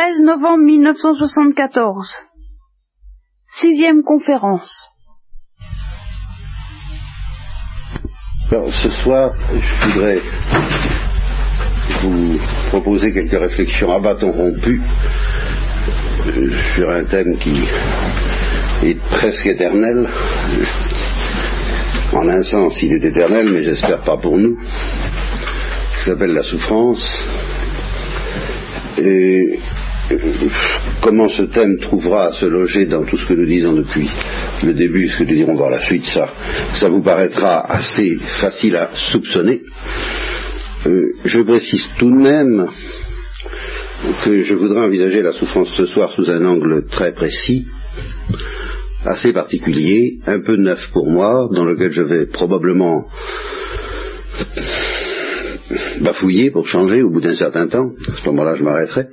13 novembre 1974. Sixième conférence. Alors, ce soir, je voudrais vous proposer quelques réflexions à bâton rompu euh, sur un thème qui est presque éternel. En un sens, il est éternel, mais j'espère pas pour nous. Qui s'appelle la souffrance. Et comment ce thème trouvera à se loger dans tout ce que nous disons depuis le début, ce que nous dirons dans la suite, ça, vous paraîtra assez facile à soupçonner. Euh, je précise tout de même que je voudrais envisager la souffrance ce soir sous un angle très précis, assez particulier, un peu neuf pour moi, dans lequel je vais probablement bafouiller pour changer au bout d'un certain temps. À ce moment-là, je m'arrêterai.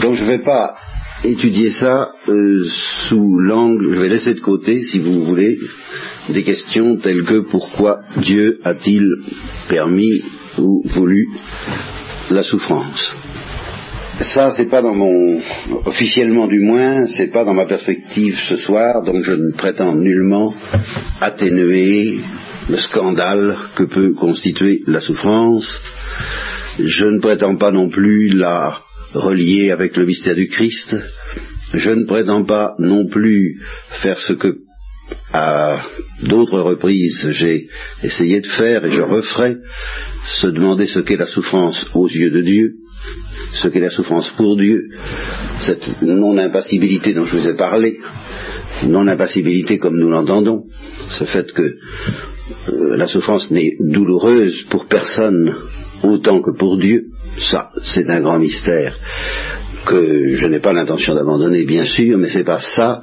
Donc je ne vais pas étudier ça euh, sous l'angle, je vais laisser de côté, si vous voulez, des questions telles que pourquoi Dieu a-t-il permis ou voulu la souffrance? Ça, c'est pas dans mon, officiellement du moins, c'est pas dans ma perspective ce soir, donc je ne prétends nullement atténuer le scandale que peut constituer la souffrance. Je ne prétends pas non plus la relié avec le mystère du Christ. Je ne prétends pas non plus faire ce que à d'autres reprises j'ai essayé de faire et je referai, se demander ce qu'est la souffrance aux yeux de Dieu, ce qu'est la souffrance pour Dieu, cette non-impassibilité dont je vous ai parlé, non-impassibilité comme nous l'entendons, ce fait que euh, la souffrance n'est douloureuse pour personne autant que pour Dieu, ça, c'est un grand mystère que je n'ai pas l'intention d'abandonner, bien sûr, mais c'est pas ça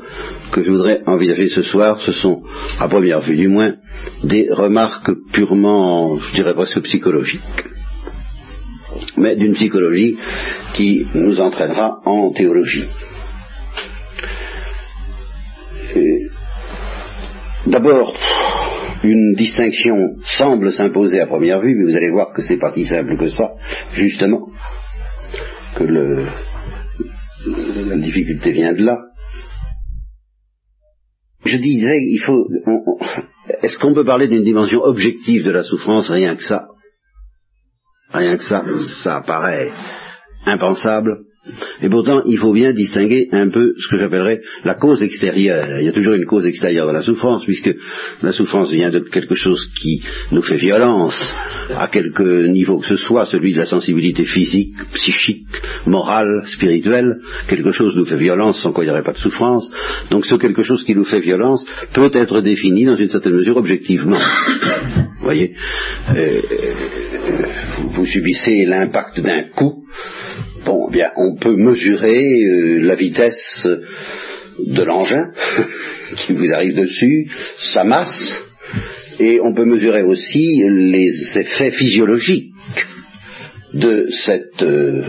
que je voudrais envisager ce soir. Ce sont, à première vue du moins, des remarques purement, je dirais presque psychologiques. Mais d'une psychologie qui nous entraînera en théologie. D'abord, une distinction semble s'imposer à première vue, mais vous allez voir que c'est pas si simple que ça, justement, que le, la difficulté vient de là. Je disais, il faut, est-ce qu'on peut parler d'une dimension objective de la souffrance? Rien que ça. Rien que ça, ça paraît impensable. Et pourtant, il faut bien distinguer un peu ce que j'appellerais la cause extérieure. Il y a toujours une cause extérieure de la souffrance, puisque la souffrance vient de quelque chose qui nous fait violence, à quelque niveau que ce soit, celui de la sensibilité physique, psychique, morale, spirituelle. Quelque chose nous fait violence sans quoi il n'y aurait pas de souffrance. Donc ce quelque chose qui nous fait violence peut être défini dans une certaine mesure objectivement. Vous voyez, euh, vous subissez l'impact d'un coup Bon, eh bien, on peut mesurer euh, la vitesse de l'engin qui vous arrive dessus, sa masse, et on peut mesurer aussi les effets physiologiques de cette euh,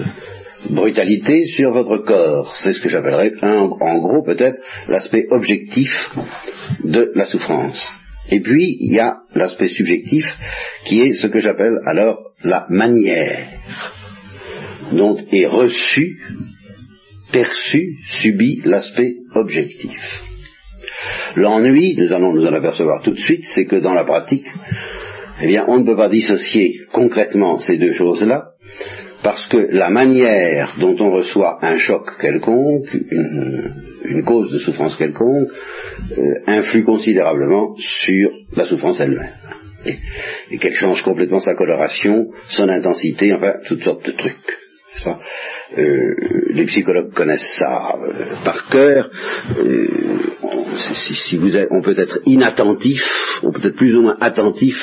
brutalité sur votre corps. C'est ce que j'appellerais en gros peut-être l'aspect objectif de la souffrance. Et puis, il y a l'aspect subjectif qui est ce que j'appelle alors la manière dont est reçu, perçu, subi l'aspect objectif. L'ennui, nous allons nous en apercevoir tout de suite, c'est que dans la pratique, eh bien, on ne peut pas dissocier concrètement ces deux choses-là, parce que la manière dont on reçoit un choc quelconque, une, cause de souffrance quelconque, euh, influe considérablement sur la souffrance elle-même. Et, et qu'elle change complètement sa coloration, son intensité, enfin, toutes sortes de trucs. So Euh, les psychologues connaissent ça euh, par cœur. Euh, si, vous êtes, on peut être inattentif, on peut être plus ou moins attentif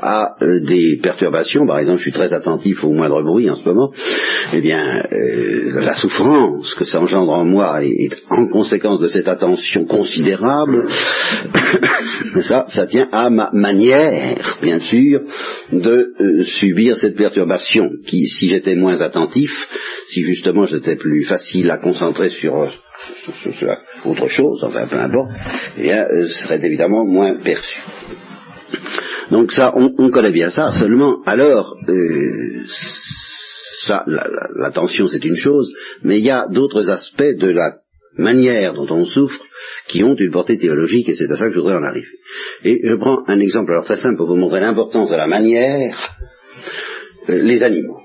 à des perturbations. Par exemple, je suis très attentif au moindre bruit en ce moment. Eh bien, la souffrance que ça engendre en moi est, en conséquence de cette attention considérable. ça, ça tient à ma manière, bien sûr, de subir cette perturbation. Qui, si j'étais moins attentif, si justement j'étais plus facile à concentrer sur, autre chose, enfin peu importe, eh bien, euh, serait évidemment moins perçu. Donc ça, on, connaît bien ça, seulement alors, euh, ça, la, c'est une chose, mais il y a d'autres aspects de la manière dont on souffre qui ont une portée théologique et c'est à ça que je voudrais en arriver. Et je prends un exemple alors très simple pour vous montrer l'importance de la manière, euh, les animaux.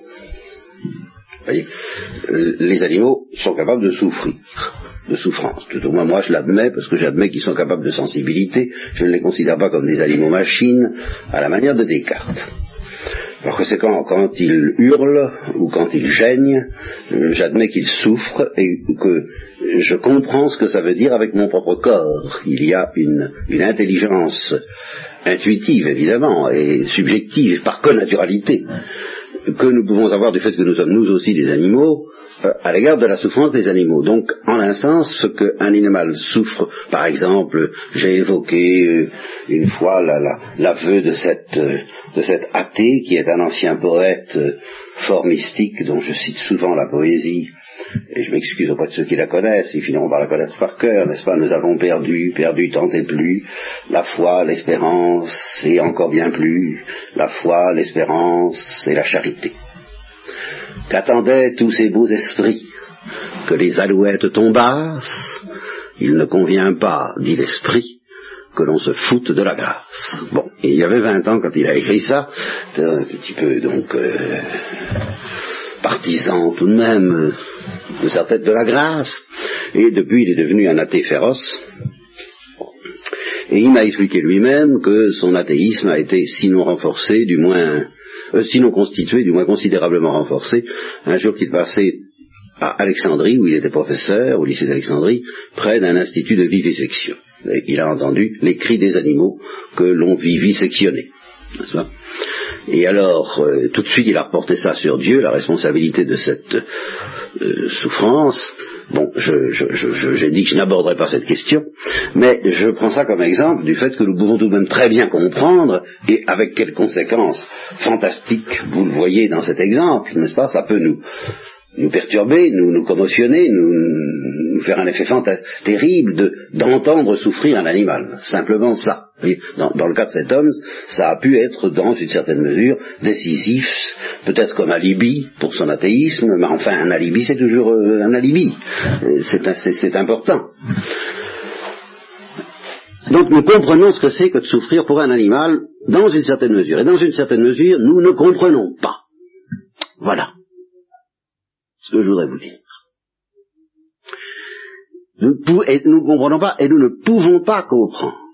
Voyez, euh, les animaux sont capables de souffrir, de souffrance. Tout au moins moi je l'admets parce que j'admets qu'ils sont capables de sensibilité. Je ne les considère pas comme des animaux machines à la manière de Descartes. Par conséquent, quand il hurle ou quand il gêne, euh, j'admets qu'il souffre et que je comprends ce que ça veut dire avec mon propre corps. Il y a une, intelligence intuitive, évidemment, et subjective, par connaturalité, que nous pouvons avoir du fait que nous sommes nous aussi des animaux, euh, à l'égard de la souffrance des animaux. Donc, en un sens, ce qu'un animal souffre, par exemple, j'ai évoqué euh, une fois l'aveu de cette, euh, de cet athée qui est un ancien poète fort mystique dont je cite souvent la poésie, et je m'excuse auprès de ceux qui la connaissent, ils finiront par la connaître par cœur, n'est-ce pas? Nous avons perdu, perdu tant et plus, la foi, l'espérance, et encore bien plus, la foi, l'espérance et la charité. Qu'attendaient tous ces beaux esprits? Que les alouettes tombassent? Il ne convient pas, dit l'esprit, que l'on se foute de la grâce. Bon, il y avait vingt ans quand il a écrit ça, un petit peu donc euh, partisan tout de même euh, de sa tête de la grâce, et depuis il est devenu un athée féroce. Et il m'a expliqué lui-même que son athéisme a été sinon renforcé, du moins euh, sinon constitué, du moins considérablement renforcé, un jour qu'il passait à Alexandrie, où il était professeur, au lycée d'Alexandrie, près d'un institut de vivisection. Et il a entendu les cris des animaux que l'on vivisectionnait. Et alors, euh, tout de suite, il a reporté ça sur Dieu, la responsabilité de cette euh, souffrance, Bon, j'ai dit que je n'aborderai pas cette question, mais je prends ça comme exemple du fait que nous pouvons tout de même très bien comprendre, et avec quelles conséquences fantastiques, vous le voyez dans cet exemple, n'est-ce pas, ça peut nous, nous perturber, nous, nous commotionner, nous, nous, faire un effet terrible d'entendre souffrir un animal. Simplement ça. Dans, dans, le cas de cet homme, ça a pu être, dans une certaine mesure, décisif, peut-être comme alibi pour son athéisme, mais enfin, un alibi, c'est toujours euh, un alibi. C'est important. Donc nous comprenons ce que c'est que de souffrir pour un animal dans une certaine mesure. Et dans une certaine mesure, nous ne comprenons pas. Voilà ce que je voudrais vous dire. Nous ne comprenons pas et nous ne pouvons pas comprendre.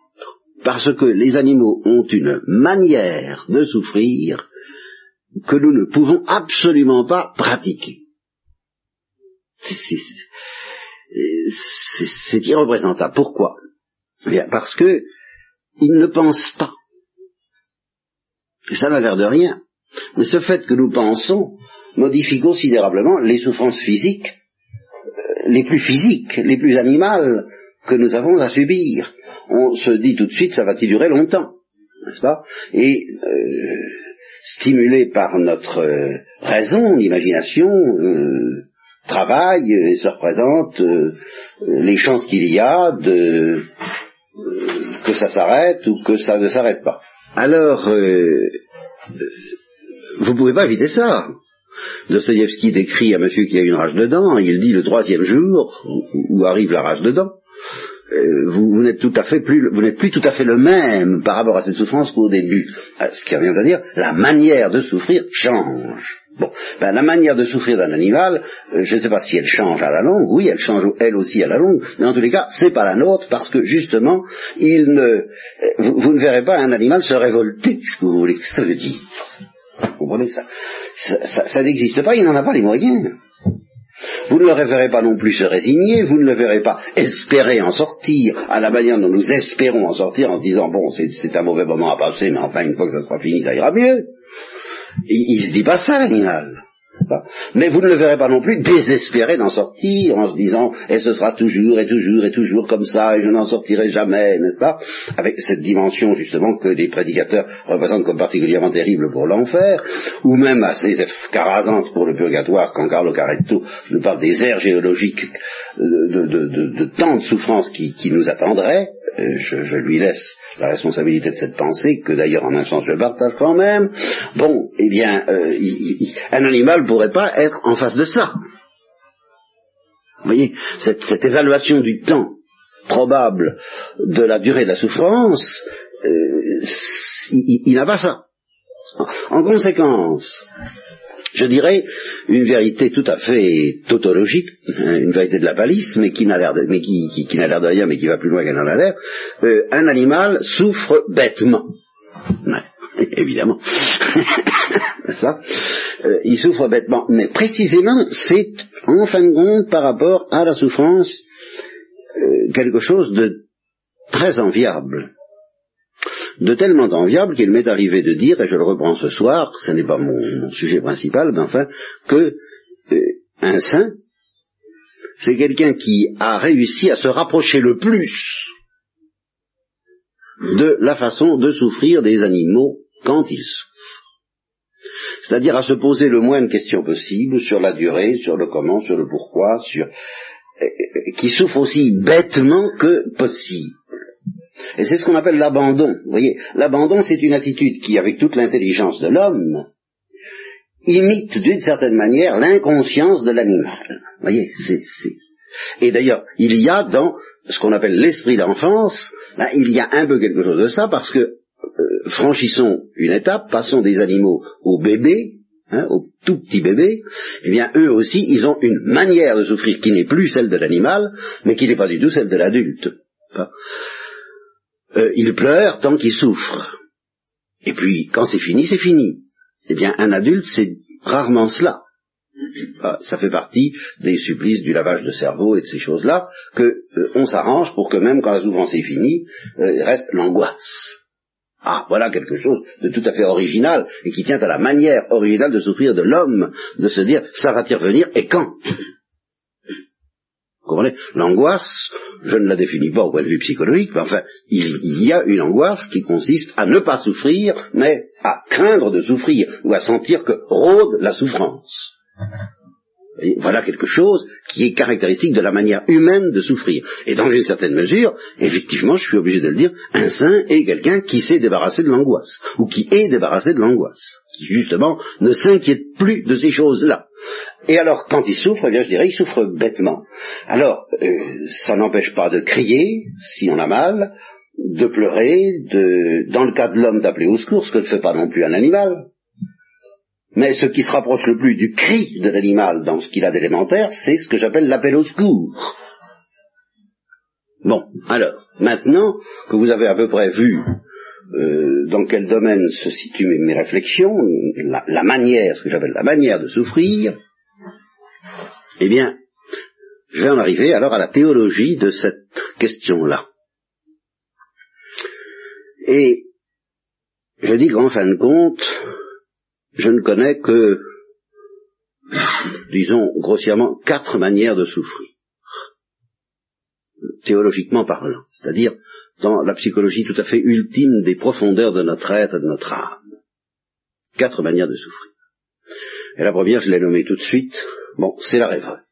Parce que les animaux ont une manière de souffrir que nous ne pouvons absolument pas pratiquer. C'est irreprésentable. Pourquoi? Eh bien, Parce que ils ne pensent pas. Ça n'a l'air de rien. Mais ce fait que nous pensons modifie considérablement les souffrances physiques, euh, les plus physiques, les plus animales que nous avons à subir. On se dit tout de suite, ça va-t-il durer longtemps, n'est-ce pas? Et euh, stimulé par notre euh, raison, l'imagination, travaille et se représente les chances qu'il y a de que ça s'arrête ou que ça ne s'arrête pas. Alors, vous ne pouvez pas éviter ça. Dostoevsky décrit à monsieur qui a une rage de dents, il dit le troisième jour, où arrive la rage de dents, euh, vous, n'êtes plus tout à fait le même par rapport à cette souffrance qu'au début. Euh, ce qui revient à dire, la manière de souffrir change. Bon, ben, la manière de souffrir d'un animal, euh, je ne sais pas si elle change à la longue, oui, elle change elle aussi à la longue, mais en tous les cas, c'est pas la nôtre parce que justement, il ne, vous, ne verrez pas un animal se révolter, ce que vous voulez que ça veut dire. Vous comprenez ça ça, n'existe pas, il n'en a pas les moyens. Vous ne le verrez pas non plus se résigner, vous ne le verrez pas espérer en sortir à la manière dont nous espérons en sortir en se disant bon c'est un mauvais moment à passer mais enfin une fois que ça sera fini ça ira mieux. Il, il se dit pas ça l'animal. Mais vous ne le verrez pas non plus désespéré d'en sortir en se disant et ce sera toujours et toujours et toujours comme ça et je n'en sortirai jamais, n'est-ce pas? Avec cette dimension justement que les prédicateurs représentent comme particulièrement terrible pour l'enfer, ou même assez effarasante pour le purgatoire quand Carlo Caretto nous parle des airs géologiques de, de, tant de souffrances qui nous attendraient, euh, je, lui laisse la responsabilité de cette pensée, que d'ailleurs en un sens je partage quand même, bon, eh bien, euh, un animal ne pourrait pas être en face de ça. Vous voyez, cette, évaluation du temps probable de la durée de la souffrance, euh, il n'a pas ça. En conséquence, je dirais, une vérité tout à fait tautologique, hein, une vérité de la balise, mais qui n'a l'air de, qui, rien, mais qui va plus loin qu'elle n'en a l'air. Euh, un animal souffre bêtement. évidemment. ça euh, il souffre bêtement. Mais précisément, c'est en fin de compte par rapport à la souffrance euh, quelque chose de très enviable de tellement enviable qu'il m'est arrivé de dire, et je le reprends ce soir, ce n'est pas mon, sujet principal, mais enfin, que euh, un saint, c'est quelqu'un qui a réussi à se rapprocher le plus de la façon de souffrir des animaux quand ils souffrent. C'est-à-dire à se poser le moins de questions possibles sur la durée, sur le comment, sur le pourquoi, sur euh, euh, qui souffre aussi bêtement que possible. Et c'est ce qu'on appelle l'abandon. Vous voyez, l'abandon, c'est une attitude qui, avec toute l'intelligence de l'homme, imite d'une certaine manière l'inconscience de l'animal. Vous voyez, c'est, Et d'ailleurs, il y a dans ce qu'on appelle l'esprit d'enfance, ben, il y a un peu quelque chose de ça, parce que euh, franchissons une étape, passons des animaux aux bébés, hein, aux tout petits bébés, eh bien eux aussi, ils ont une manière de souffrir qui n'est plus celle de l'animal, mais qui n'est pas du tout celle de l'adulte. Euh, il pleure tant qu'il souffre. Et puis, quand c'est fini, c'est fini. Eh bien, un adulte, c'est rarement cela. Ah, ça fait partie des supplices du lavage de cerveau et de ces choses-là, que euh, on s'arrange pour que même quand la souffrance est finie, euh, reste l'angoisse. Ah, voilà quelque chose de tout à fait original et qui tient à la manière originale de souffrir de l'homme, de se dire ça va-t-il revenir et quand? Vous comprenez? L'angoisse, je ne la définis pas au point de vue psychologique, mais enfin, il, y a une angoisse qui consiste à ne pas souffrir, mais à craindre de souffrir, ou à sentir que rôde la souffrance. voilà quelque chose qui est caractéristique de la manière humaine de souffrir. Et dans une certaine mesure, effectivement, je suis obligé de le dire, un saint est quelqu'un qui s'est débarrassé de l'angoisse, ou qui est débarrassé de l'angoisse, qui justement ne s'inquiète plus de ces choses-là. Et alors, quand il souffre, eh bien, je dirais, il souffre bêtement. Alors, euh, ça n'empêche pas de crier, si on a mal, de pleurer, de, dans le cas de l'homme d'appeler au secours, ce que ne fait pas non plus un animal. Mais ce qui se rapproche le plus du cri de l'animal dans ce qu'il a d'élémentaire, c'est ce que j'appelle l'appel au secours. Bon, alors, maintenant que vous avez à peu près vu euh, dans quel domaine se situent mes, réflexions, la manière, ce que j'appelle la manière de souffrir, eh bien, je vais en arriver alors à la théologie de cette question-là. Et je dis qu'en fin de compte, je ne connais que, disons grossièrement, quatre manières de souffrir, théologiquement parlant, c'est-à-dire dans la psychologie tout à fait ultime des profondeurs de notre être et de notre âme. Quatre manières de souffrir. Et la première, je l'ai nommée tout de suite, bon, c'est la révolte.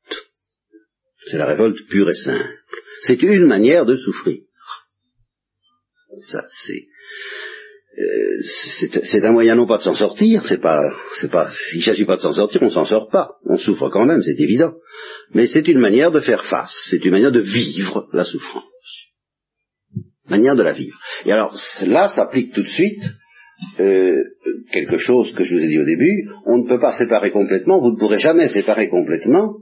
C'est la révolte pure et simple. C'est une manière de souffrir. Ça, c'est euh, c'est un moyen non pas de s'en sortir, c'est pas, c'est pas, s'il s'agit pas de s'en sortir, on s'en sort pas, on souffre quand même, c'est évident. Mais c'est une manière de faire face, c'est une manière de vivre la souffrance, manière de la vivre. Et alors là s'applique tout de suite euh, quelque chose que je vous ai dit au début, on ne peut pas séparer complètement, vous ne pourrez jamais séparer complètement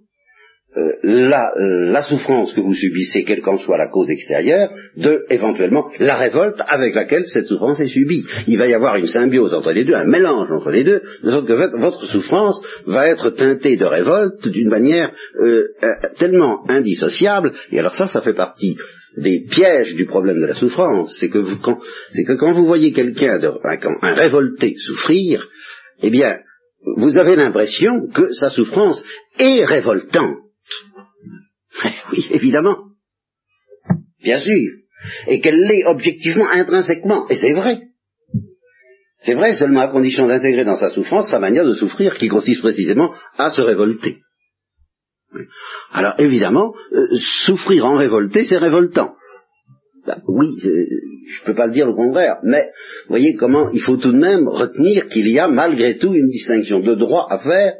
euh, la, la, souffrance que vous subissez, quelle qu'en soit la cause extérieure, de éventuellement la révolte avec laquelle cette souffrance est subie. Il va y avoir une symbiose entre les deux, un mélange entre les deux, de sorte que votre souffrance va être teintée de révolte d'une manière euh, tellement indissociable, et alors ça, ça fait partie des pièges du problème de la souffrance, c'est que, quand, vous voyez quelqu'un, un, un révolté souffrir, eh bien, vous avez l'impression que sa souffrance est révoltante. Oui, évidemment. Bien sûr. Et qu'elle l'est objectivement, intrinsèquement. Et c'est vrai. C'est vrai seulement à condition d'intégrer dans sa souffrance sa manière de souffrir qui consiste précisément à se révolter. Alors évidemment, euh, souffrir en révolté, c'est révoltant. Ben, oui, euh, je ne peux pas le dire le contraire, mais voyez comment il faut tout de même retenir qu'il y a malgré tout une distinction de droit à faire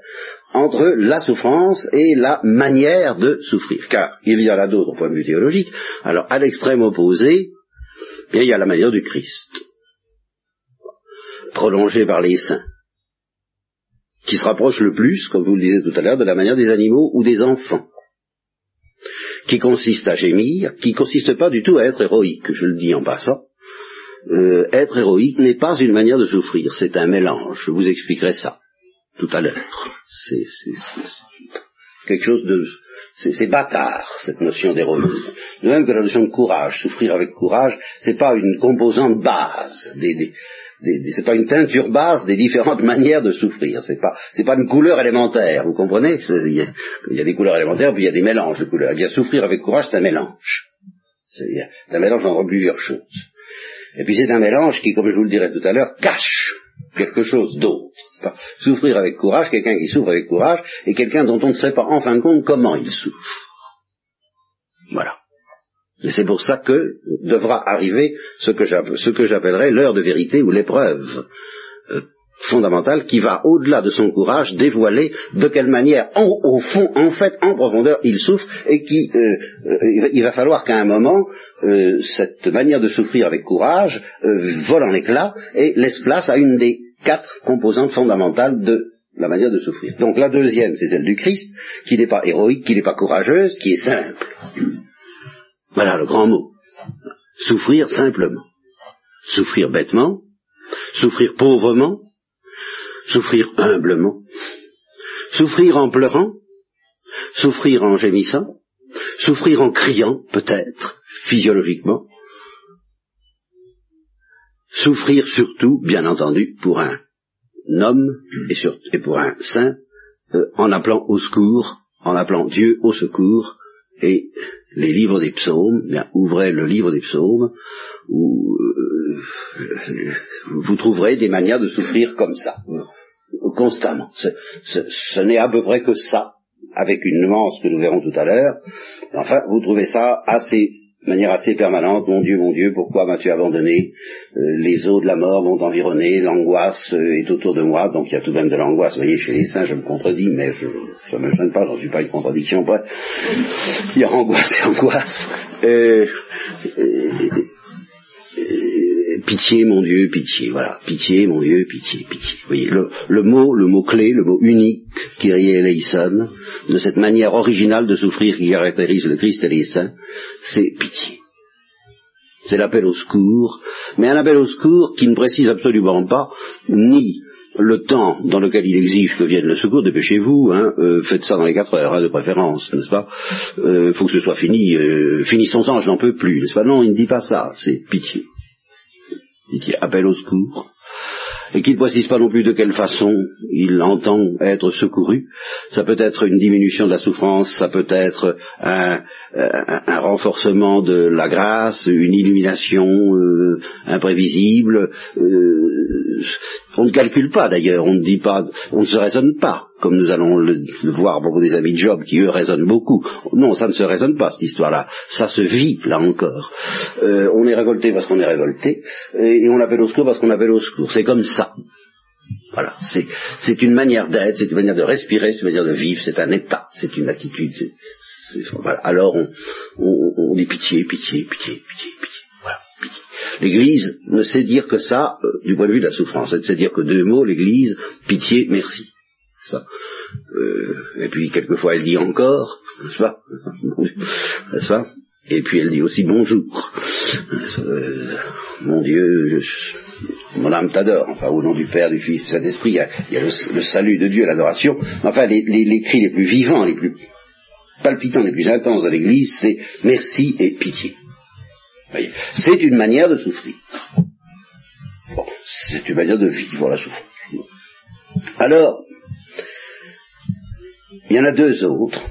entre la souffrance et la manière de souffrir. Car il y en a d'autres au point de vue théologique. Alors, à l'extrême opposé, il y a la manière du Christ, prolongée par les saints, qui se rapproche le plus, comme vous le disiez tout à l'heure, de la manière des animaux ou des enfants, qui consiste à gémir, qui consiste pas du tout à être héroïque, je le dis en passant. Euh, être héroïque n'est pas une manière de souffrir, c'est un mélange. Je vous expliquerai ça tout à l'heure. C'est quelque chose de... C'est bâtard, cette notion d'héroïsme. De même que la notion de courage. Souffrir avec courage, c'est pas une composante base. Des, c'est pas une teinture base des différentes manières de souffrir. C'est pas, c'est pas une couleur élémentaire. Vous comprenez? Il y, a, des couleurs élémentaires, puis il y a des mélanges de couleurs. Y a souffrir avec courage, c'est un mélange. C'est un mélange entre plusieurs choses. Et puis c'est un mélange qui, comme je vous le dirai tout à l'heure, cache quelque chose d'autre. Souffrir avec courage, quelqu'un qui souffre avec courage, et quelqu'un dont on ne sait pas en fin de compte comment il souffre. Voilà. Et c'est pour ça que devra arriver ce que j'appellerais l'heure de vérité ou l'épreuve euh, fondamentale qui va au-delà de son courage dévoiler de quelle manière, au fond, en fait, en profondeur, il souffre et qui, euh, euh, il va falloir qu'à un moment, cette manière de souffrir avec courage vole en éclats et laisse place à une des quatre composantes fondamentales de la manière de souffrir. Donc la deuxième, c'est celle du Christ, qui n'est pas héroïque, qui n'est pas courageuse, qui est simple. Voilà le grand mot. Souffrir simplement. Souffrir bêtement, souffrir pauvrement, souffrir humblement, souffrir en pleurant, souffrir en gémissant, souffrir en criant, peut-être, physiologiquement, souffrir surtout, bien entendu, pour un homme et, pour un saint, euh, en appelant au secours, en appelant Dieu au secours, et les livres des psaumes, bien, ouvrez le livre des psaumes, où euh, vous trouverez des manières de souffrir comme ça, constamment. Ce, n'est à peu près que ça, avec une nuance que nous verrons tout à l'heure. Enfin, vous trouvez ça assez de manière assez permanente, mon Dieu, mon Dieu, pourquoi m'as-tu abandonné? Euh, Les eaux de la mort m'ont environné, l'angoisse euh, est autour de moi, donc il y a tout de même de l'angoisse. Vous voyez, chez les saints, je me contredis, mais je, ça ne me gêne pas, j'en suis pas une contradiction près. Il y a angoisse et angoisse. Euh, pitié, mon Dieu, pitié, voilà, pitié, mon Dieu, pitié, pitié. Vous voyez, le, mot, le mot clé, le mot unique, Kyrie eleison, de cette manière originale de souffrir qui caractérise le Christ et les saints, c'est pitié. C'est l'appel au secours, mais un appel au secours qui ne précise absolument pas ni le temps dans lequel il exige que vienne le secours, dépêchez-vous, hein, euh, faites ça dans les quatre heures, hein, de préférence, n'est-ce pas? Il euh, faut que ce soit fini, euh, finissons-en, je n'en peux plus, n'est-ce pas? Non, il ne dit pas ça, c'est pitié dit-il, appelle au secours, et qu'il ne précise pas non plus de quelle façon il entend être secouru. Ça peut être une diminution de la souffrance, ça peut être un, renforcement de la grâce, une illumination euh, imprévisible. Euh, on ne calcule pas d'ailleurs, on ne dit pas, on ne se raisonne pas, comme nous allons le, voir beaucoup des amis de Job qui eux raisonnent beaucoup. Non, ça ne se raisonne pas cette histoire-là, ça se vit là encore. Euh, on est révolté parce qu'on est révolté, et on appelle au secours parce qu'on appelle au secours. C'est comme ça. Voilà, c'est une manière d'être, c'est une manière de respirer, c'est une manière de vivre, c'est un état, c'est une attitude. voilà. Alors on, on, on dit pitié, pitié, pitié, pitié, pitié. L'Église ne sait dire que ça euh, du point de vue de la souffrance. Elle sait dire que deux mots, l'Église, pitié, merci. Euh, et puis quelquefois elle dit encore, n'est-ce pas? N'est-ce Et puis elle dit aussi bonjour. Euh, mon Dieu, mon âme t'adore. Enfin, au nom du Père, du Fils, du Saint-Esprit, il y a, le, salut de Dieu, l'adoration. Enfin, les, les cris les plus vivants, les plus palpitants, les plus intenses de l'Église, c'est merci et pitié. C'est une manière de souffrir. c'est une manière de vivre la souffrance. Alors, il y en a deux autres.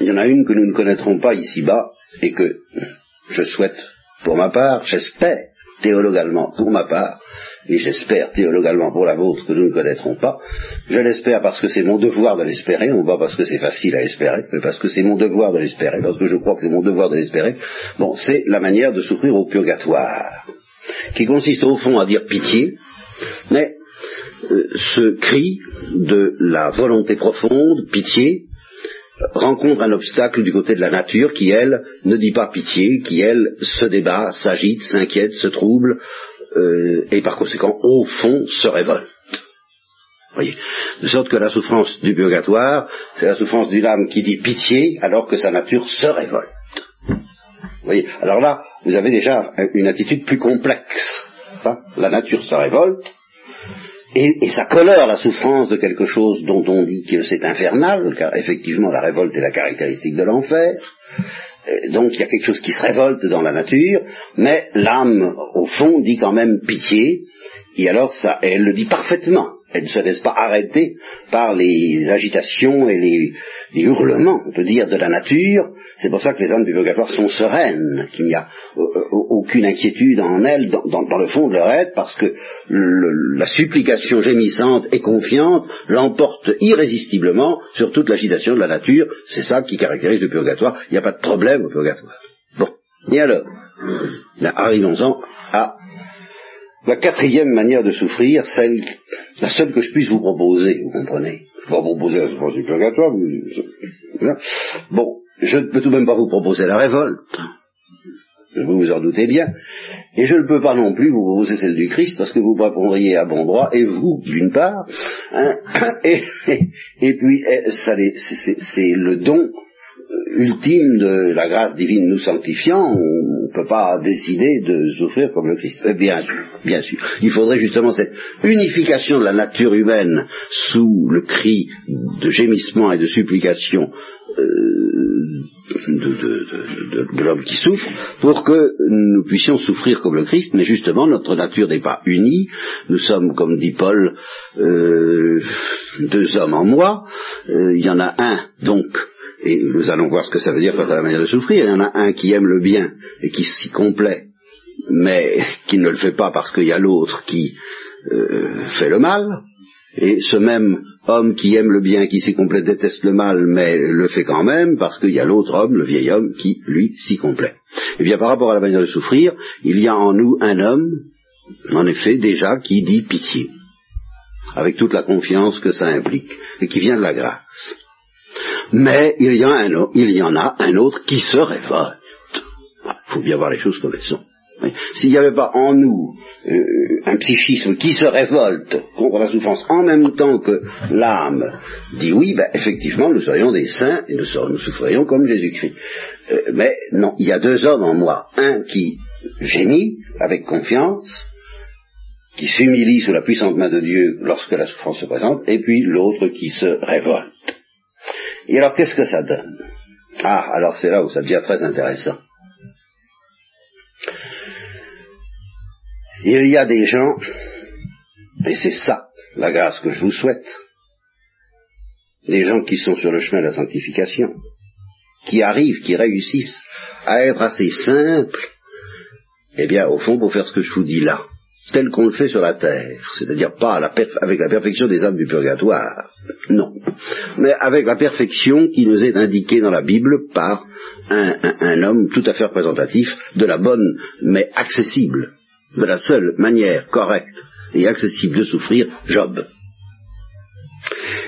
Il y en a une que nous ne connaîtrons pas ici-bas et que je souhaite, pour ma part, j'espère, théologalement, pour ma part, et j'espère théologalement pour la vôtre que nous ne connaîtrons pas. Je l'espère parce que c'est mon devoir de l'espérer, non pas parce que c'est facile à espérer, mais parce que c'est mon devoir de l'espérer, parce que je crois que c'est mon devoir de l'espérer. Bon, c'est la manière de souffrir au purgatoire, qui consiste au fond à dire pitié, mais ce cri de la volonté profonde, pitié, rencontre un obstacle du côté de la nature qui, elle, ne dit pas pitié, qui, elle, se débat, s'agite, s'inquiète, se trouble, euh, et par conséquent, au fond, se révolte. Voyez. De sorte que la souffrance du purgatoire, c'est la souffrance d'une âme qui dit pitié alors que sa nature se révolte. Voyez. Alors là, vous avez déjà une attitude plus complexe. Hein. la nature se révolte, et, ça colore la souffrance de quelque chose dont on dit que c'est infernal, car effectivement la révolte est la caractéristique de l'enfer. Euh, donc il y a quelque chose qui se révolte dans la nature, mais l'âme, au fond, dit quand même pitié, et alors ça, elle le dit parfaitement. Elle ne se laisse pas arrêter par les agitations et les, hurlements, on peut dire, de la nature. C'est pour ça que les âmes du purgatoire sont sereines, qu'il n'y a euh, euh, aucune inquiétude en elles, dans, le fond de leur être, parce que la supplication gémissante et confiante l'emporte irrésistiblement sur toute l'agitation de la nature. C'est ça qui caractérise le purgatoire. Il n'y a pas de problème au purgatoire. Bon. Et alors, arrivons-en à la quatrième manière de souffrir, celle, la seule que je puisse vous proposer, vous comprenez? Je peux proposer la souffrance du purgatoire. Bon, je ne peux tout de même pas vous proposer la révolte. Vous vous en doutez bien. Et je ne peux pas non plus vous proposer celle du Christ parce que vous répondriez à bon droit, et vous, d'une part, hein, et, puis eh, c'est le don ultime de la grâce divine nous sanctifiant, on ne peut pas décider de souffrir comme le Christ. Bien sûr, bien sûr. Il faudrait justement cette unification de la nature humaine sous le cri de gémissement et de supplication euh, de, l'homme qui souffre, pour que nous puissions souffrir comme le Christ, mais justement notre nature n'est pas unie, nous sommes, comme dit Paul, euh, deux hommes en moi, euh, il y en a un donc et nous allons voir ce que ça veut dire quant à la manière de souffrir. Il y en a un qui aime le bien et qui s'y complaît, mais qui ne le fait pas parce qu'il y a l'autre qui euh, fait le mal. Et ce même homme qui aime le bien, qui s'y complaît, déteste le mal, mais le fait quand même parce qu'il y a l'autre homme, le vieil homme, qui, lui, s'y complaît. Eh bien, par rapport à la manière de souffrir, il y a en nous un homme, en effet, déjà, qui dit pitié, avec toute la confiance que ça implique, et qui vient de la grâce. Mais il y, en a un autre qui se révolte. Il faut bien voir les choses comme elles sont. S'il n'y avait pas en nous euh, un psychisme qui se révolte contre la souffrance en même temps que l'âme dit oui, ben, effectivement nous serions des saints et nous, souffrions comme Jésus-Christ. Euh, mais non, il y a deux hommes en moi. Un qui gémit avec confiance, qui s'humilie sous la puissante main de Dieu lorsque la souffrance se présente, et puis l'autre qui se révolte. Et alors, qu'est-ce que ça donne? Ah, alors c'est là où ça devient très intéressant. Il y a des gens, et c'est ça la grâce que je vous souhaite, des gens qui sont sur le chemin de la sanctification, qui arrivent, qui réussissent à être assez simples, eh bien, au fond, pour faire ce que je vous dis là, tel qu'on le fait sur la terre, c'est-à-dire pas avec la perfection des âmes du purgatoire, non, mais avec la perfection qui nous est indiquée dans la Bible par un, homme tout à fait représentatif de la bonne, mais accessible, de la seule manière correcte et accessible de souffrir, Job.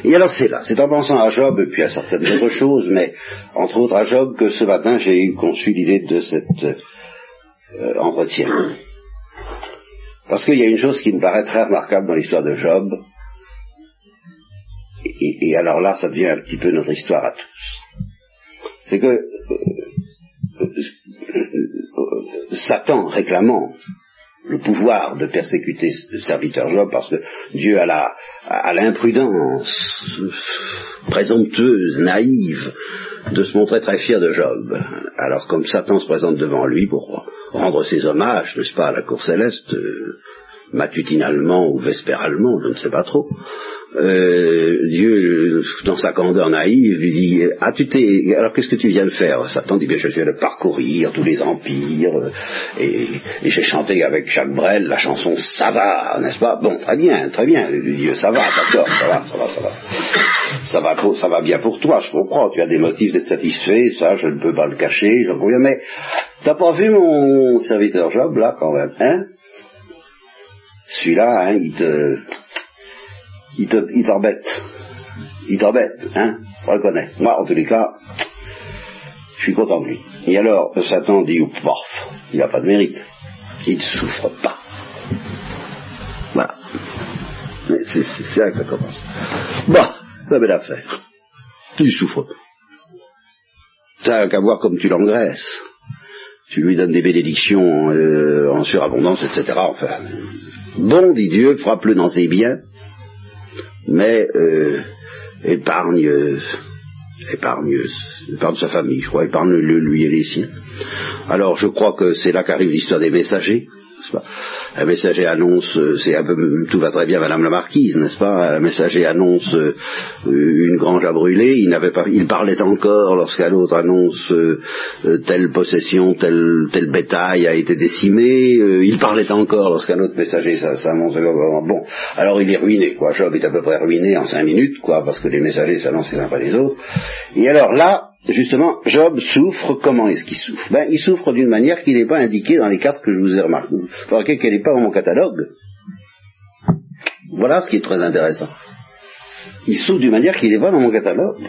Et alors c'est là, c'est en pensant à Job et puis à certaines autres choses, mais entre autres à Job que ce matin j'ai eu conçu l'idée de cet euh, entretien. Parce qu'il y a une chose qui me paraît très remarquable dans l'histoire de Job, et, alors là, ça devient un petit peu notre histoire à tous. C'est que euh, euh, Satan réclamant le pouvoir de persécuter le serviteur Job parce que Dieu a l'imprudence présomptueuse, naïve, de se montrer très fier de Job. Alors comme Satan se présente devant lui pour rendre ses hommages, n'est-ce pas, à la cour céleste, euh, matutinalement ou vespéralement, je ne sais pas trop, euh, Dieu, dans sa candeur naïve, lui dit Ah, tu t'es. Alors qu'est-ce que tu viens de faire? Satan dit Bien, je viens de parcourir tous les empires, et, j'ai chanté avec Jacques Brel la chanson Ça va, n'est-ce pas? Bon, très bien, très bien. Lui dit Ça va, d'accord, ça va, ça va, ça va. Ça va, ça va bien pour toi, je comprends. Tu as des motifs d'être satisfait, ça, je ne peux pas le cacher, j'en conviens. Mais t'as pas vu mon serviteur Job, là, quand même, hein? Celui-là, hein, il te il t'embête. Il t'embête, hein reconnais. Moi, en tous les cas, je suis content de lui. Et alors, Satan dit, pof, il n'a pas de mérite. Il ne souffre pas. Voilà. Mais c'est là que ça commence. Bah, ça belle affaire. Il souffre pas. Ça n'a qu'à voir comme tu l'engraisses. Tu lui donnes des bénédictions euh, en surabondance, etc. Enfin, bon, dit Dieu, frappe-le dans ses biens, mais euh, épargne, épargne, épargne sa famille, je crois, épargne-le lui et les siens. Alors je crois que c'est là qu'arrive l'histoire des messagers, un messager annonce, euh, c'est un peu, tout va très bien, Madame la Marquise, n'est-ce pas? Un messager annonce euh, une grange à brûler. Il n'avait pas, il parlait encore lorsqu'un autre annonce euh, telle possession, tel, bétail a été décimé. il parlait encore lorsqu'un autre messager s'annonce. Bon, alors il est ruiné, quoi. Job est à peu près ruiné en cinq minutes, quoi, parce que les messagers s'annoncent les uns après les autres. Et alors là, justement, Job souffre, comment est-ce qu'il souffre? Ben, il souffre d'une manière qui n'est pas indiquée dans les cartes que je vous ai remarquées, qu'elle n'est pas dans mon catalogue? Voilà ce qui est très intéressant. Il souffre d'une manière qui n'est pas dans mon catalogue.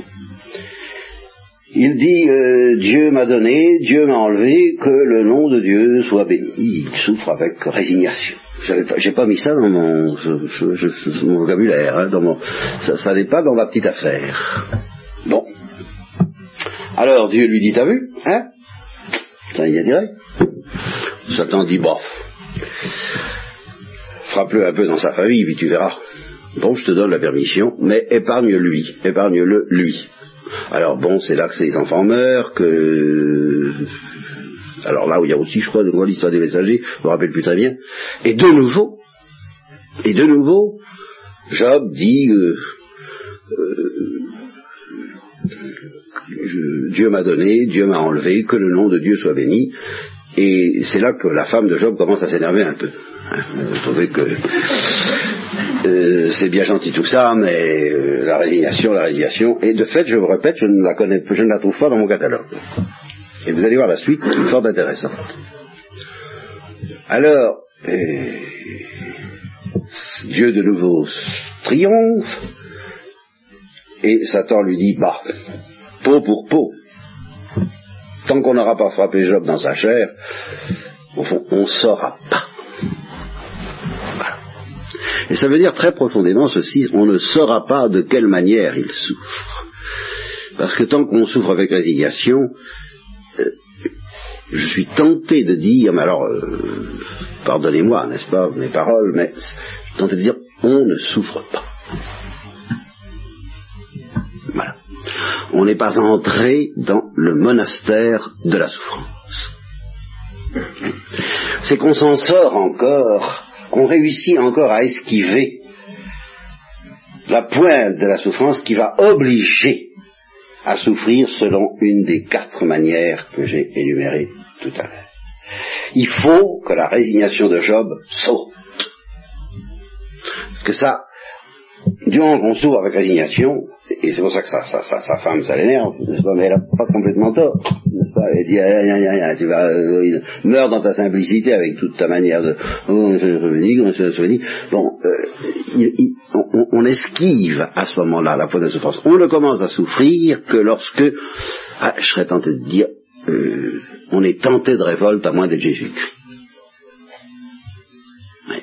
Il dit euh, Dieu m'a donné, Dieu m'a enlevé, que le nom de Dieu soit béni. Il souffre avec résignation. J'ai pas, pas mis ça dans mon, vocabulaire, hein, ça n'est pas dans ma petite affaire. Bon, alors Dieu lui dit, t'as vu Hein? Ça y a direct. Satan dit, bof. Frappe-le un peu dans sa famille, puis tu verras. Bon, je te donne la permission, mais épargne-lui, épargne-le lui. Alors bon, c'est là que ses enfants meurent, que... Alors là où il y a aussi, je crois, de l'histoire des messagers, je me rappelle plus très bien. Et de nouveau, et de nouveau, Job dit, euh, euh, Dieu m'a donné, Dieu m'a enlevé, que le nom de Dieu soit béni. Et c'est là que la femme de Job commence à s'énerver un peu. Hein, vous trouvez que euh, c'est bien gentil tout ça, mais euh, la résignation, la résignation, et de fait, je vous répète, je ne la connais, je ne la trouve pas dans mon catalogue. Et vous allez voir la suite, fort intéressante. Alors, euh, Dieu de nouveau triomphe, et Satan lui dit, bah, peau pour peau. Tant qu'on n'aura pas frappé Job dans sa chair, au fond, on ne saura pas. Et ça veut dire très profondément ceci, on ne saura pas de quelle manière il souffre. Parce que tant qu'on souffre avec résignation, euh, je suis tenté de dire, mais alors, euh, pardonnez-moi, n'est-ce pas, mes paroles, mais je suis tenté de dire, on ne souffre pas. On n'est pas entré dans le monastère de la souffrance. C'est qu'on s'en sort encore, qu'on réussit encore à esquiver la pointe de la souffrance qui va obliger à souffrir selon une des quatre manières que j'ai énumérées tout à l'heure. Il faut que la résignation de Job saute. Parce que ça, durant qu'on s'ouvre avec résignation, et c'est pour ça que sa, sa, femme, ça l'énerve, mais elle n'a pas complètement tort, pas, elle dit, ah, ah, ah, euh, meurs dans ta simplicité avec toute ta manière de, oh, bon, euh, on, esquive à ce moment-là la pointe de souffrance. On ne commence à souffrir que lorsque, je serais tenté de dire, euh, on est tenté de révolte à moins d'être Jésus-Christ.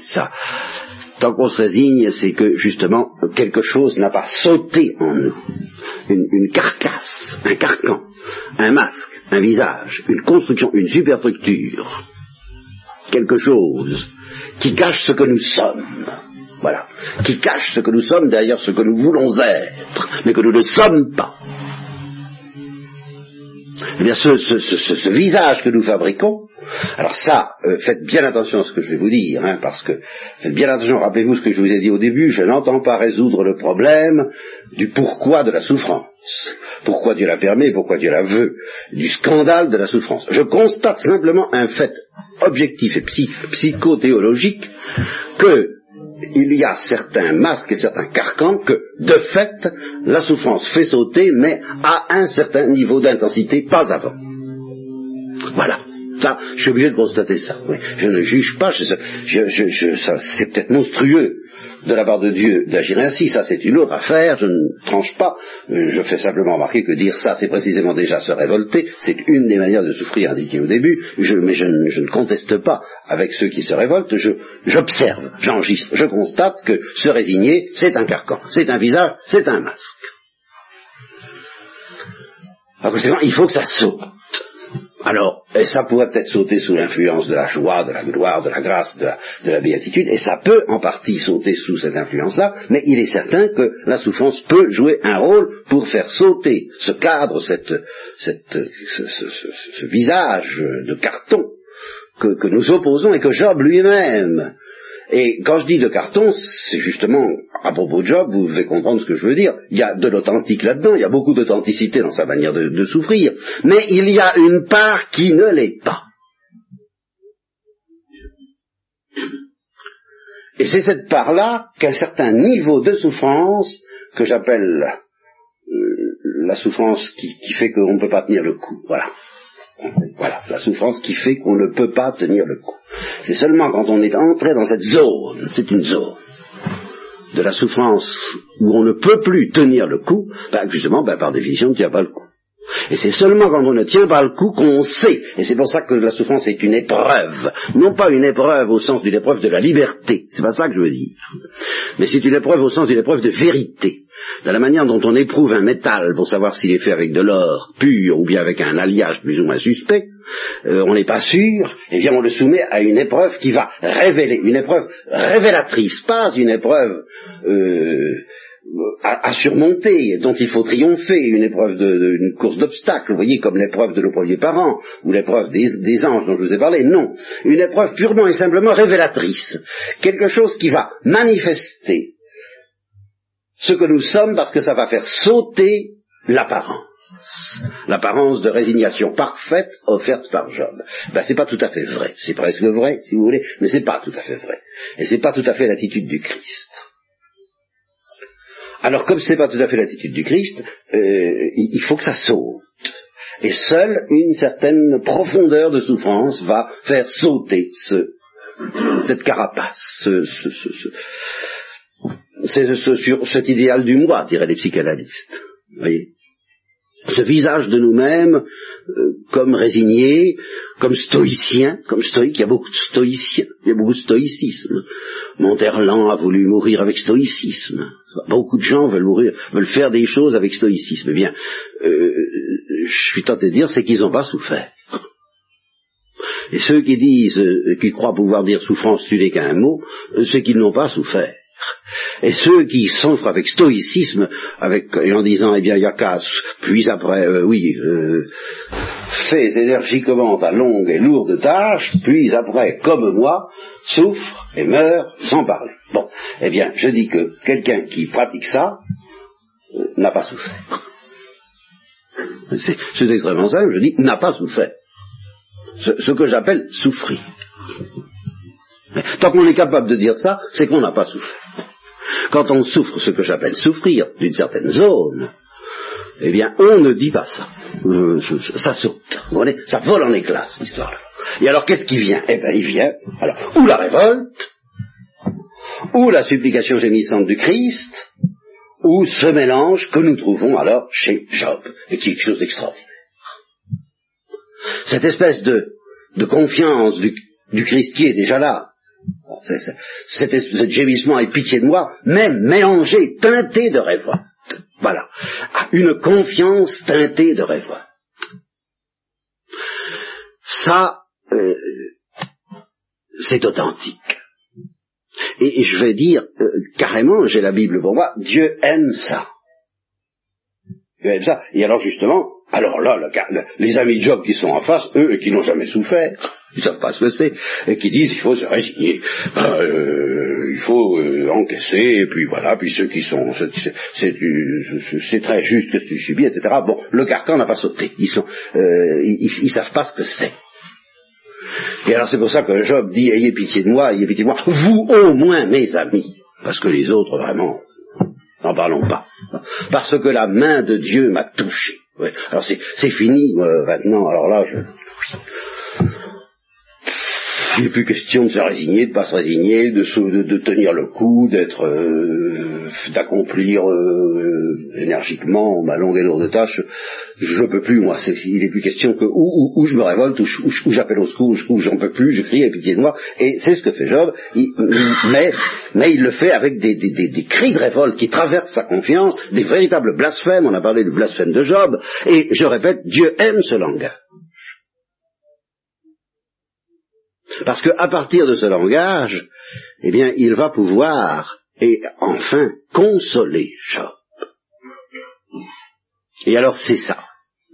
Ça, tant qu'on se résigne, c'est que justement quelque chose n'a pas sauté en nous. Une, carcasse, un carcan, un masque, un visage, une construction, une superstructure. Quelque chose qui cache ce que nous sommes. Voilà. Qui cache ce que nous sommes derrière ce que nous voulons être, mais que nous ne sommes pas. Eh bien, ce, ce, ce, ce, visage que nous fabriquons, alors ça, euh, faites bien attention à ce que je vais vous dire, hein, parce que faites bien attention, rappelez-vous ce que je vous ai dit au début, je n'entends pas résoudre le problème du pourquoi de la souffrance, pourquoi Dieu la permet, pourquoi Dieu la veut, du scandale de la souffrance. Je constate simplement un fait objectif et psychothéologique que il y a certains masques et certains carcans que, de fait, la souffrance fait sauter, mais à un certain niveau d'intensité, pas avant. Voilà. Ça, je suis obligé de constater ça. Je ne juge pas, c'est peut-être monstrueux de la part de Dieu d'agir ainsi, ça c'est une autre affaire, je ne tranche pas, je fais simplement remarquer que dire ça c'est précisément déjà se révolter, c'est une des manières de souffrir indiquées au début, mais je, ne conteste pas avec ceux qui se révoltent, j'observe, j'enregistre, je constate que se résigner c'est un carcan, c'est un visage, c'est un masque. Alors, il faut que ça saute. Alors, et ça pourrait peut-être sauter sous l'influence de la joie, de la gloire, de la grâce, de la, béatitude, et ça peut en partie sauter sous cette influence-là, mais il est certain que la souffrance peut jouer un rôle pour faire sauter ce cadre, cette, cette, ce, visage de carton que nous opposons et que Job lui-même et quand je dis de carton, c'est justement, à propos de Job, vous devez comprendre ce que je veux dire. Il y a de l'authentique là-dedans, il y a beaucoup d'authenticité dans sa manière de, souffrir, mais il y a une part qui ne l'est pas. Et c'est cette part-là qu'un certain niveau de souffrance, que j'appelle euh, la souffrance qui, qui fait qu'on ne peut pas tenir le coup, voilà. Voilà, la souffrance qui fait qu'on ne peut pas tenir le coup. C'est seulement quand on est entré dans cette zone, c'est une zone, de la souffrance où on ne peut plus tenir le coup, ben justement, ben par définition, on ne tient pas le coup. Et c'est seulement quand on ne tient pas le coup qu'on sait. Et c'est pour ça que la souffrance est une épreuve. Non pas une épreuve au sens d'une épreuve de la liberté. C'est pas ça que je veux dire. Mais c'est une épreuve au sens d'une épreuve de vérité. De la manière dont on éprouve un métal pour savoir s'il est fait avec de l'or pur ou bien avec un alliage plus ou moins suspect, euh, on n'est pas sûr, eh bien on le soumet à une épreuve qui va révéler, une épreuve révélatrice, pas une épreuve euh, à, surmonter, dont il faut triompher, une épreuve de, une course d'obstacles, vous voyez, comme l'épreuve de nos premiers parents, ou l'épreuve des, anges dont je vous ai parlé, non. Une épreuve purement et simplement révélatrice. Quelque chose qui va manifester ce que nous sommes parce que ça va faire sauter l'apparence. L'apparence de résignation parfaite offerte par Job. Ben, c'est pas tout à fait vrai. C'est presque vrai, si vous voulez, mais c'est pas tout à fait vrai. Et c'est pas tout à fait l'attitude du Christ. Alors comme ce n'est pas tout à fait l'attitude du Christ, euh, il faut que ça saute. Et seule une certaine profondeur de souffrance va faire sauter ce, cette carapace, ce, ce, idéal du moi, diraient les psychanalystes. Voyez? Ce visage de nous-mêmes euh, comme résigné, comme stoïcien, comme stoïque, il y a beaucoup de stoïciens, il y a beaucoup de stoïcisme. Monterland a voulu mourir avec stoïcisme. Beaucoup de gens veulent mourir, veulent faire des choses avec stoïcisme. Eh bien, euh, je suis tenté de dire, c'est qu'ils n'ont pas souffert. Et ceux qui disent, euh, qui croient pouvoir dire souffrance, tu n'es qu'un mot, c'est qu'ils n'ont pas souffert. Et ceux qui souffrent avec stoïcisme, en disant, eh bien, il y a casse, puis après, euh, oui, euh, fais énergiquement ta longue et lourde tâche, puis après, comme moi, souffre et meurt sans parler. Bon, eh bien, je dis que quelqu'un qui pratique ça euh, n'a pas souffert. C'est extrêmement simple, je dis, n'a pas souffert. Ce, ce que j'appelle souffrir. Tant qu'on est capable de dire ça, c'est qu'on n'a pas souffert. Quand on souffre ce que j'appelle souffrir d'une certaine zone, eh bien, on ne dit pas ça. ça saute. Vous voyez ça vole en éclats, cette histoire-là. Et alors, qu'est-ce qui vient? Eh bien, il vient, alors, ou la révolte, ou la supplication gémissante du Christ, ou ce mélange que nous trouvons alors chez Job, et qui est quelque chose d'extraordinaire. Cette espèce de, de confiance du, du Christ qui est déjà là, cet, gémissement et pitié de moi, même mélangé, teinté de révolte. Voilà. Une confiance teintée de révolte. Ça, euh, c'est authentique. Et, je vais dire euh, carrément, j'ai la Bible pour moi, Dieu aime ça. Dieu aime ça. Et alors justement, Alors là, les amis de Job qui sont en face, eux, et qui n'ont jamais souffert, ils savent pas ce que c'est, et qui disent il faut se résigner, ben, euh, il faut euh, encaisser, et puis voilà, puis ceux qui sont, c'est très juste que tu subis, etc. Bon, le carcan n'a pas sauté, ils sont, euh, ils savent pas ce que c'est. Et alors c'est pour ça que Job dit ayez pitié de moi, ayez pitié de moi, vous au moins mes amis, parce que les autres vraiment, n'en parlons pas, parce que la main de Dieu m'a touché. Alors c'est fini maintenant, alors là je il n'est plus question de se résigner, de pas se résigner, de, tenir le coup, d'être, euh, d'accomplir euh, énergiquement ma longue et lourde tâche. Je ne peux plus, moi. il n'est plus question que où, je me révolte, où, j'appelle au secours, où j'en peux plus, je crie à pitié de moi. Et c'est ce que fait Job. mais, mais il le fait avec des, des, cris de révolte qui traversent sa confiance, des véritables blasphèmes. On a parlé du blasphème de Job. Et je répète, Dieu aime ce langage. Parce qu'à partir de ce langage, eh bien, il va pouvoir, et enfin, consoler Job. Et alors c'est ça.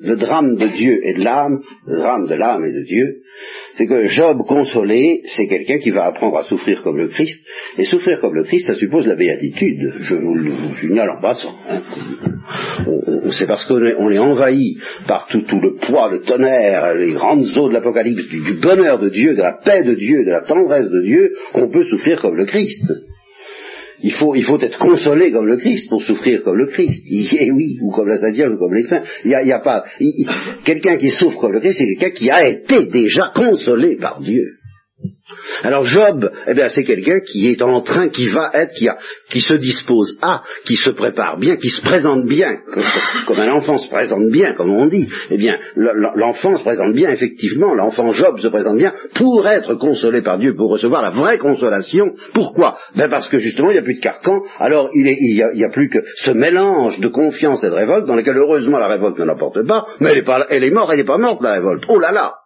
Le drame de Dieu et de l'âme, le drame de l'âme et de Dieu, c'est que Job consolé, c'est quelqu'un qui va apprendre à souffrir comme le Christ, et souffrir comme le Christ, ça suppose la béatitude, je vous le signale en passant. Hein. C'est parce qu'on est, envahi par tout, le poids, le tonnerre, les grandes eaux de l'Apocalypse, du bonheur de Dieu, de la paix de Dieu, de la tendresse de Dieu, qu'on peut souffrir comme le Christ. Il faut, il faut être consolé comme le Christ pour souffrir comme le Christ. Et oui, ou comme la Sainte ou comme les saints. Il y a, pas. Quelqu'un qui souffre comme le Christ, c'est quelqu'un qui a été déjà consolé par Dieu. Alors Job, eh bien, c'est quelqu'un qui est en train, qui va être, qui, se dispose à, qui se prépare bien, qui se présente bien, comme, un enfant se présente bien, comme on dit. Eh bien, l'enfant se présente bien, effectivement, l'enfant Job se présente bien pour être consolé par Dieu, pour recevoir la vraie consolation. Pourquoi? Ben Parce que justement, il n'y a plus de carcan, alors il n'y a, plus que ce mélange de confiance et de révolte, dans lequel heureusement la révolte ne l'apporte pas, mais elle est, elle est morte, elle n'est pas morte la révolte. Oh là là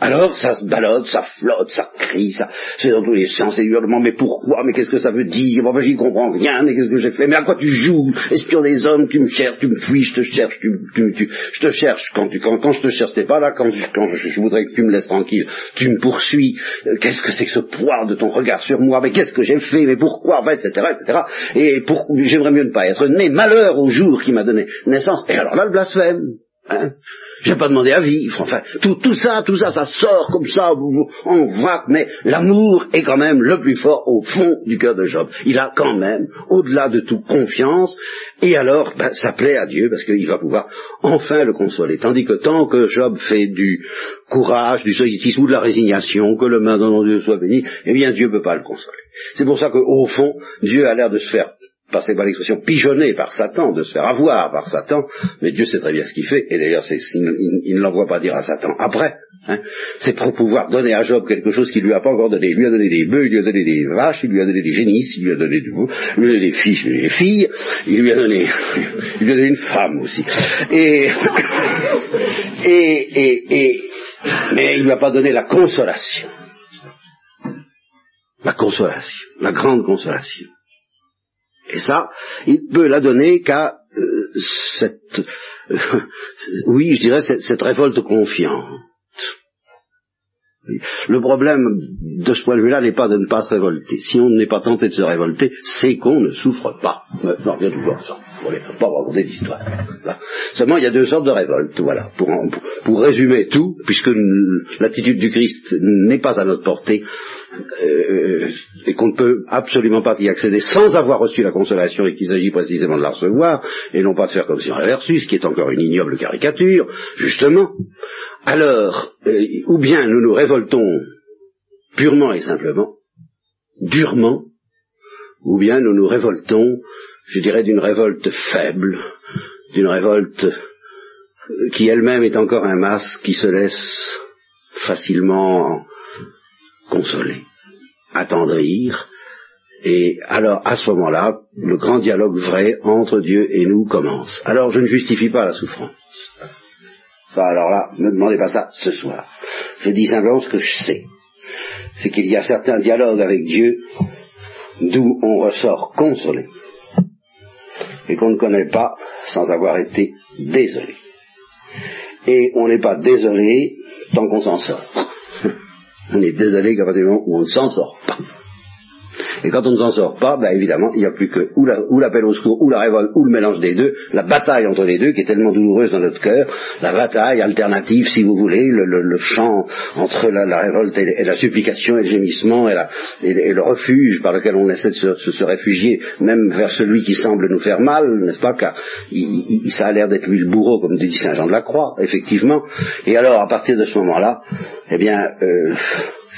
alors ça se balade, ça flotte, ça crie, ça, c'est dans tous les sens, et hurlements, mais pourquoi, mais qu'est-ce que ça veut dire, enfin j'y comprends rien, mais qu'est-ce que j'ai fait, mais à quoi tu joues, espion des hommes, tu me cherches, tu me fuis, je te cherche, tu, tu, je te cherche, quand, tu, quand, je te cherche, t'es pas là, quand, quand je, voudrais que tu me laisses tranquille, tu me poursuis, euh, qu'est-ce que c'est que ce poids de ton regard sur moi, mais qu'est-ce que j'ai fait, mais pourquoi, enfin, etc., etc., et pour, j'aimerais mieux ne pas être né, malheur au jour qui m'a donné naissance, et alors là le blasphème, Hein? Je n'ai pas demandé à vivre. Enfin, tout, tout, ça, tout ça, ça sort comme ça, on voit, mais l'amour est quand même le plus fort au fond du cœur de Job. Il a quand même, au-delà de toute confiance, et alors, ben, ça plaît à Dieu parce qu'il va pouvoir enfin le consoler. Tandis que tant que Job fait du courage, du sollicitude ou de la résignation, que le main de Dieu soit béni, eh bien Dieu ne peut pas le consoler. C'est pour ça qu'au fond, Dieu a l'air de se faire passez par l'expression, pigeonné par Satan, de se faire avoir par Satan, mais Dieu sait très bien ce qu'il fait, et d'ailleurs il, ne l'envoie pas dire à Satan après, hein, c'est pour pouvoir donner à Job quelque chose qu'il lui a pas encore donné. Il lui a donné des bœufs, il lui a donné des vaches, il lui a donné des génisses, il lui a donné du il lui a donné des fils, filles, il lui a donné, il lui a donné une femme aussi. Et, et, et, mais il lui a pas donné la consolation. La consolation, la grande consolation. Et ça, il peut la donner qu'à euh, cette, oui, je dirais cette, révolte confiante. Le problème de ce point de vue-là n'est pas de ne pas se révolter. Si on n'est pas tenté de se révolter, c'est qu'on ne souffre pas. Non, bien tout ça. On ne pas raconter d'histoire. Seulement, il y a deux sortes de révoltes. Voilà. Pour résumer tout, puisque l'attitude du Christ n'est pas à notre portée, euh, et qu'on ne peut absolument pas y accéder sans avoir reçu la consolation et qu'il s'agit précisément de la recevoir, et non pas de faire comme si on l'avait reçu, ce qui est encore une ignoble caricature, justement, alors, euh, ou bien nous nous révoltons purement et simplement, durement, ou bien nous nous révoltons, je dirais, d'une révolte faible, d'une révolte qui elle-même est encore un masque qui se laisse facilement consoler, attendrir, et alors à ce moment-là, le grand dialogue vrai entre Dieu et nous commence. Alors je ne justifie pas la souffrance. alors là, ne me demandez pas ça ce soir. Je dis simplement ce que je sais. C'est qu'il y a certains dialogues avec Dieu d'où on ressort consolé. et qu'on ne connaît pas sans avoir été désolé. Et on n'est pas désolé tant qu'on s'en sort. On est désolé qu'à partir du moment où on ne s'en sort pas. Et quand on ne s'en sort pas, ben évidemment, il n'y a plus que ou l'appel au secours, ou la révolte, ou le mélange des deux, la bataille entre les deux qui est tellement douloureuse dans notre cœur, la bataille alternative, si vous voulez, le, le, chant entre la, révolte et, la supplication et le gémissement et, le refuge par lequel on essaie de se, réfugier, même vers celui qui semble nous faire mal, n'est-ce pas, car il, ça a l'air d'être lui le bourreau, comme dit Saint Jean de la Croix, effectivement. Et alors, à partir de ce moment-là, eh bien, euh,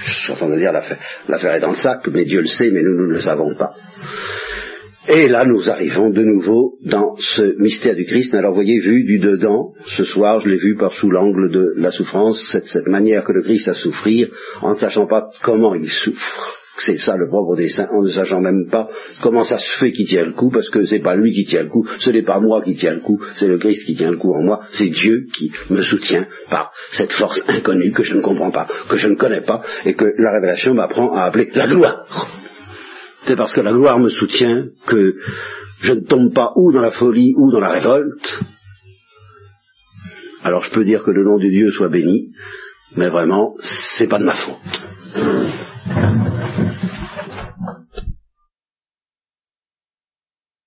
je suis en train de dire l'affaire est dans le sac, mais Dieu le sait, mais nous, nous ne le savons pas. Et là, nous arrivons de nouveau dans ce mystère du Christ. Alors, voyez, vu du dedans, ce soir, je l'ai vu par sous l'angle de la souffrance, cette, cette manière que le Christ a souffrir, en ne sachant pas comment il souffre. C'est ça le propre des saints, en ne sachant même pas comment ça se fait qu'il tient le coup, parce que c'est pas lui qui tient le coup, ce n'est pas moi qui tient le coup, c'est le Christ qui tient le coup en moi, c'est Dieu qui me soutient par cette force inconnue que je ne comprends pas, que je ne connais pas, et que la révélation m'apprend à appeler la gloire. C'est parce que la gloire me soutient que je ne tombe pas ou dans la folie ou dans la révolte. Alors je peux dire que le nom de Dieu soit béni, mais vraiment, c'est pas de ma faute.